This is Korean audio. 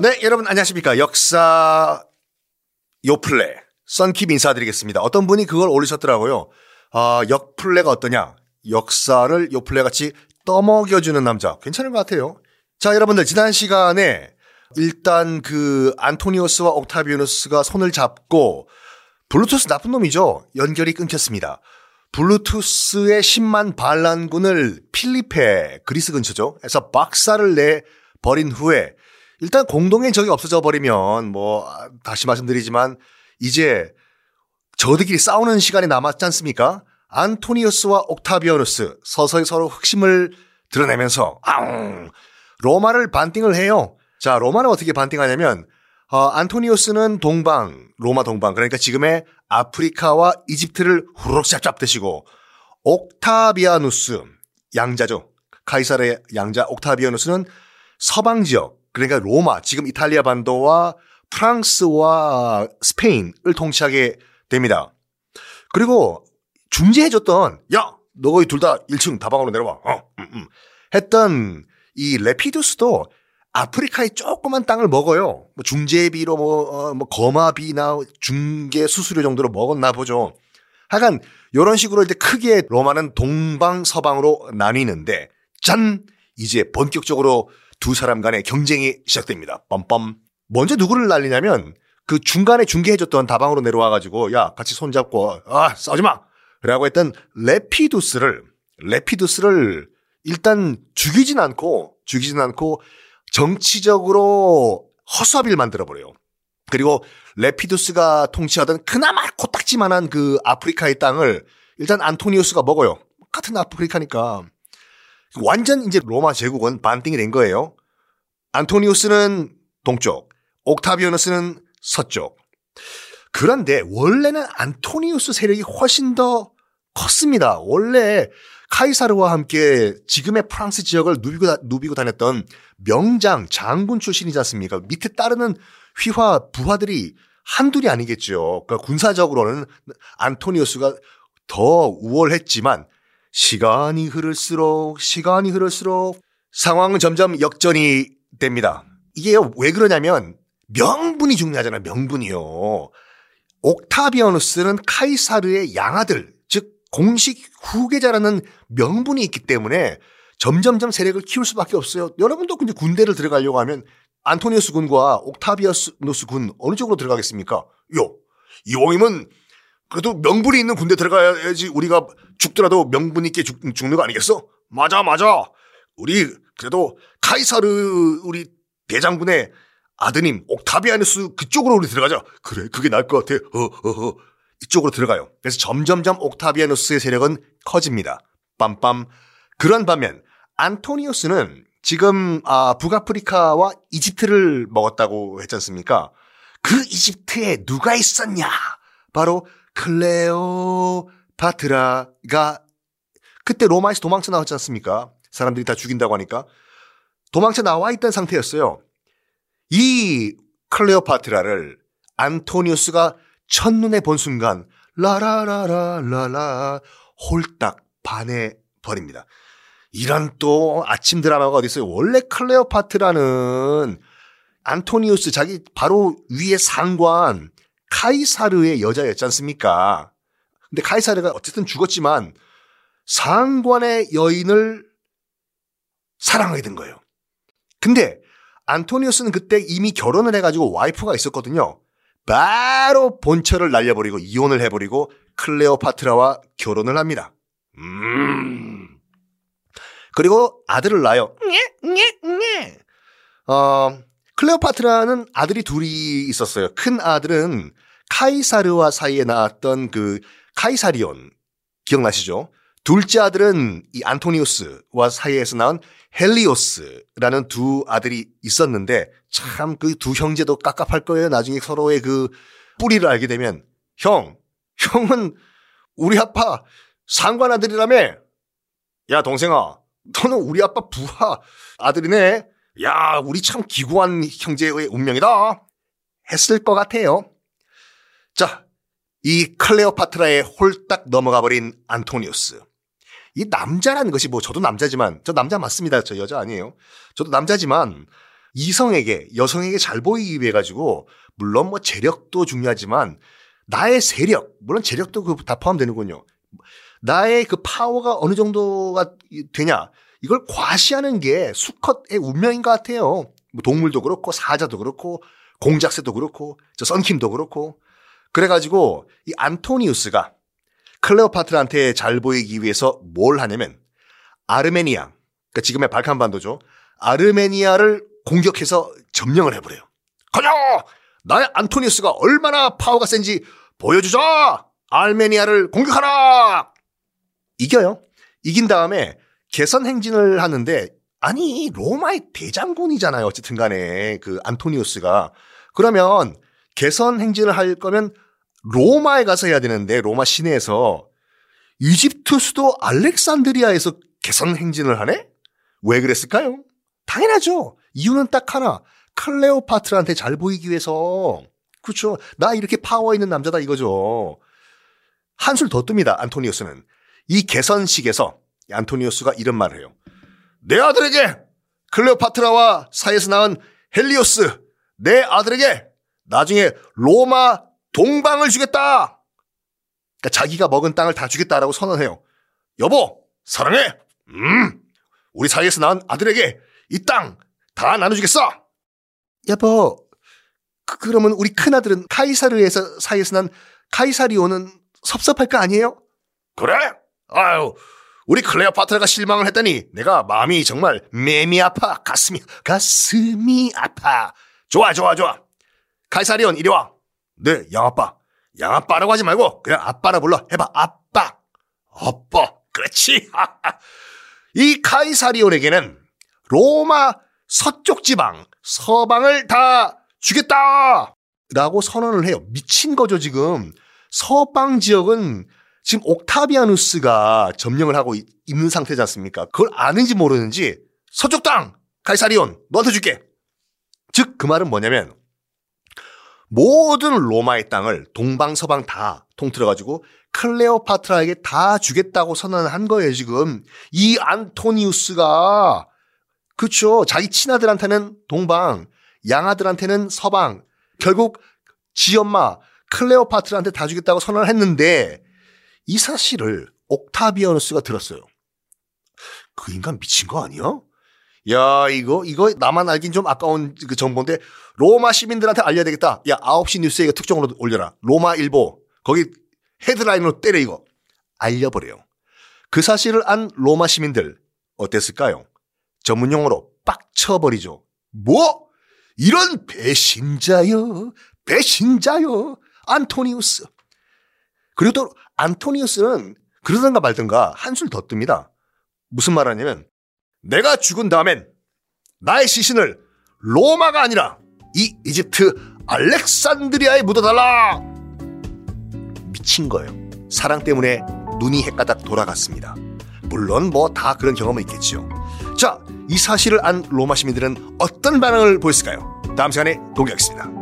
네, 여러분 안녕하십니까. 역사 요플레 썬킵 인사드리겠습니다. 어떤 분이 그걸 올리셨더라고요. 아, 역플레가 어떠냐? 역사를 요플레 같이 떠먹여주는 남자. 괜찮은 것 같아요. 자, 여러분들 지난 시간에 일단 그 안토니오스와 옥타비오누스가 손을 잡고 블루투스 나쁜 놈이죠. 연결이 끊겼습니다. 블루투스의 10만 반란군을 필리페 그리스 근처죠. 해서 박사를 내 버린 후에 일단 공동의 적이 없어져 버리면 뭐 다시 말씀드리지만 이제 저들끼리 싸우는 시간이 남았지 않습니까? 안토니우스와 옥타비아누스 서서히 서로 흑심을 드러내면서 아웅 로마를 반띵을 해요. 자 로마는 어떻게 반띵하냐면 어, 안토니우스는 동방 로마 동방 그러니까 지금의 아프리카와 이집트를 후루룩 짭짭 드시고 옥타비아누스 양자죠. 카이사르의 양자 옥타비아누스는 서방 지역 그러니까 로마 지금 이탈리아 반도와 프랑스와 스페인을 통치하게 됩니다. 그리고 중재해줬던 야 너희 둘 다 1층 다방으로 내려와 어, 음, 음. 했던 이 레피두스도 아프리카의 조그만 땅을 먹어요. 뭐 중재비로 뭐, 어, 뭐 거마비나 중개 수수료 정도로 먹었나 보죠. 하여간 이런 식으로 이제 크게 로마는 동방 서방으로 나뉘는데 짠 이제 본격적으로 두 사람 간의 경쟁이 시작됩니다. 빰빰. 먼저 누구를 날리냐면 그 중간에 중계해줬던 다방으로 내려와가지고 야 같이 손잡고 아 싸우지 마. 라고 했던 레피두스를 레피두스를 일단 죽이진 않고 죽이진 않고 정치적으로 허수아비를 만들어버려요. 그리고 레피두스가 통치하던 그나마 코딱지만한 그 아프리카의 땅을 일단 안토니우스가 먹어요. 같은 아프리카니까. 완전 이제 로마 제국은 반띵이 된 거예요. 안토니우스는 동쪽, 옥타비오누스는 서쪽. 그런데 원래는 안토니우스 세력이 훨씬 더 컸습니다. 원래 카이사르와 함께 지금의 프랑스 지역을 누비고, 누비고 다녔던 명장 장군 출신이지 않습니까? 밑에 따르는 휘하 부하들이 한둘이 아니겠죠. 그러니까 군사적으로는 안토니우스가 더 우월했지만 시간이 흐를수록 시간이 흐를수록 상황은 점점 역전이 됩니다. 이게 왜 그러냐면 명분이 중요하잖아요. 명분이요. 옥타비아누스는 카이사르의 양아들, 즉 공식 후계자라는 명분이 있기 때문에 점점점 세력을 키울 수밖에 없어요. 여러분도 근데 군대를 들어가려고 하면 안토니우스 군과 옥타비아누스 군 어느 쪽으로 들어가겠습니까? 요 이왕이면 그래도 명분이 있는 군대 들어가야지 우리가 죽더라도 명분 있게 죽, 죽는 거 아니겠어? 맞아 맞아. 우리 그래도 카이사르 우리 대장군의 아드님 옥타비아누스 그쪽으로 우리 들어가자. 그래 그게 나을 것 같아. 어, 어, 어. 이쪽으로 들어가요. 그래서 점점점 옥타비아누스의 세력은 커집니다. 빰빰. 그런 반면 안토니우스는 지금 아, 북아프리카와 이집트를 먹었다고 했지 않습니까? 그 이집트에 누가 있었냐? 바로 클레오파트라가 그때 로마에서 도망쳐 나왔지 않습니까? 사람들이 다 죽인다고 하니까 도망쳐 나와 있던 상태였어요. 이 클레오파트라를 안토니우스가 첫눈에 본 순간 라라라라라라 홀딱 반해 버립니다. 이런 또 아침 드라마가 어디 있어요? 원래 클레오파트라는 안토니우스 자기 바로 위에 상관 카이사르의 여자였지 않습니까? 근데 카이사르가 어쨌든 죽었지만 상관의 여인을 사랑하게 된 거예요. 근데 안토니우스는 그때 이미 결혼을 해가지고 와이프가 있었거든요. 바로 본처를 날려버리고 이혼을 해버리고 클레오파트라와 결혼을 합니다. 음. 그리고 아들을 낳아요. 어, 클레오파트라는 아들이 둘이 있었어요. 큰 아들은 카이사르와 사이에 낳았던 그 카이사리온 기억나시죠? 둘째 아들은 이 안토니우스와 사이에서 낳은 헬리오스라는 두 아들이 있었는데 참 그 두 형제도 깝깝할 거예요. 나중에 서로의 그 뿌리를 알게 되면 형, 형은 우리 아빠 상관 아들이라며? 야 동생아, 너는 우리 아빠 부하 아들이네. 야, 우리 참 기구한 형제의 운명이다. 했을 것 같아요. 자, 이 클레오파트라에 홀딱 넘어가 버린 안토니우스. 이 남자라는 것이 뭐 저도 남자지만 저 남자 맞습니다. 저 여자 아니에요. 저도 남자지만 이성에게 여성에게 잘 보이기 위해 가지고 물론 뭐 재력도 중요하지만 나의 세력 물론 재력도 그 다 포함되는군요. 나의 그 파워가 어느 정도가 되냐 이걸 과시하는 게 수컷의 운명인 것 같아요. 뭐 동물도 그렇고 사자도 그렇고 공작새도 그렇고 저 썬킴도 그렇고 그래가지고 이 안토니우스가 클레오파트라한테 잘 보이기 위해서 뭘 하냐면 아르메니아 그러니까 지금의 발칸반도죠. 아르메니아를 공격해서 점령을 해버려요. 가자! 나의 안토니우스가 얼마나 파워가 센지 보여주자! 아르메니아를 공격하라! 이겨요. 이긴 다음에 개선 행진을 하는데 아니 로마의 대장군이잖아요. 어쨌든 간에 그 안토니우스가 그러면 개선 행진을 할 거면 로마에 가서 해야 되는데 로마 시내에서 이집트 수도 알렉산드리아에서 개선 행진을 하네? 왜 그랬을까요? 당연하죠. 이유는 딱 하나. 클레오파트라한테 잘 보이기 위해서. 그렇죠. 나 이렇게 파워 있는 남자다 이거죠. 한술 더 뜹니다. 안토니우스는. 이 개선식에서 안토니우스가 이런 말을 해요. 내 아들에게 클레오파트라와 사이에서 낳은 헬리오스 내 아들에게 나중에 로마 동방을 주겠다. 그러니까 자기가 먹은 땅을 다 주겠다라고 선언해요. 여보 사랑해. 음 우리 사이에서 낳은 아들에게 이 땅 다 나눠주겠어. 여보 그, 그러면 우리 큰아들은 카이사르에서 사이에서 난 카이사리오는 섭섭할 거 아니에요? 그래? 아유 우리 클레오파트라가 실망을 했더니 내가 마음이 정말 매미 아파 가슴이 가슴이 아파. 좋아 좋아 좋아. 카이사리온 이리 와. 네 양아빠. 양아빠라고 하지 말고 그냥 아빠라 불러. 해봐 아빠. 아빠. 그렇지. 이 카이사리온에게는 로마 서쪽 지방 서방을 다 주겠다 라고 선언을 해요. 미친 거죠 지금. 서방 지역은 지금 옥타비아누스가 점령을 하고 있는 상태지 않습니까? 그걸 아는지 모르는지 서쪽 땅 카이사리온 너한테 줄게. 즉 그 말은 뭐냐면 모든 로마의 땅을 동방 서방 다 통틀어 가지고 클레오파트라에게 다 주겠다고 선언한 거예요 지금 이 안토니우스가 그렇죠 자기 친아들한테는 동방 양아들한테는 서방 결국 지엄마 클레오파트라한테 다 주겠다고 선언을 했는데 이 사실을 옥타비아누스가 들었어요. 그 인간 미친 거 아니야? 야, 이거, 이거 나만 알긴 좀 아까운 그 정보인데, 로마 시민들한테 알려야 되겠다. 야, 9시 뉴스에 이거 특종으로 올려라. 로마 일보. 거기 헤드라인으로 때려, 이거. 알려버려요. 그 사실을 안 로마 시민들, 어땠을까요? 전문 용어로 빡쳐버리죠. 뭐? 이런 배신자여, 배신자여, 안토니우스. 그리고 또 안토니우스는 그러던가 말던가 한술 더 뜹니다. 무슨 말 하냐면 내가 죽은 다음엔 나의 시신을 로마가 아니라 이 이집트 알렉산드리아에 묻어달라! 미친 거예요. 사랑 때문에 눈이 헷가닥 돌아갔습니다. 물론 뭐 다 그런 경험은 있겠죠. 자, 이 사실을 안 로마 시민들은 어떤 반응을 보였을까요? 다음 시간에 공개하겠습니다.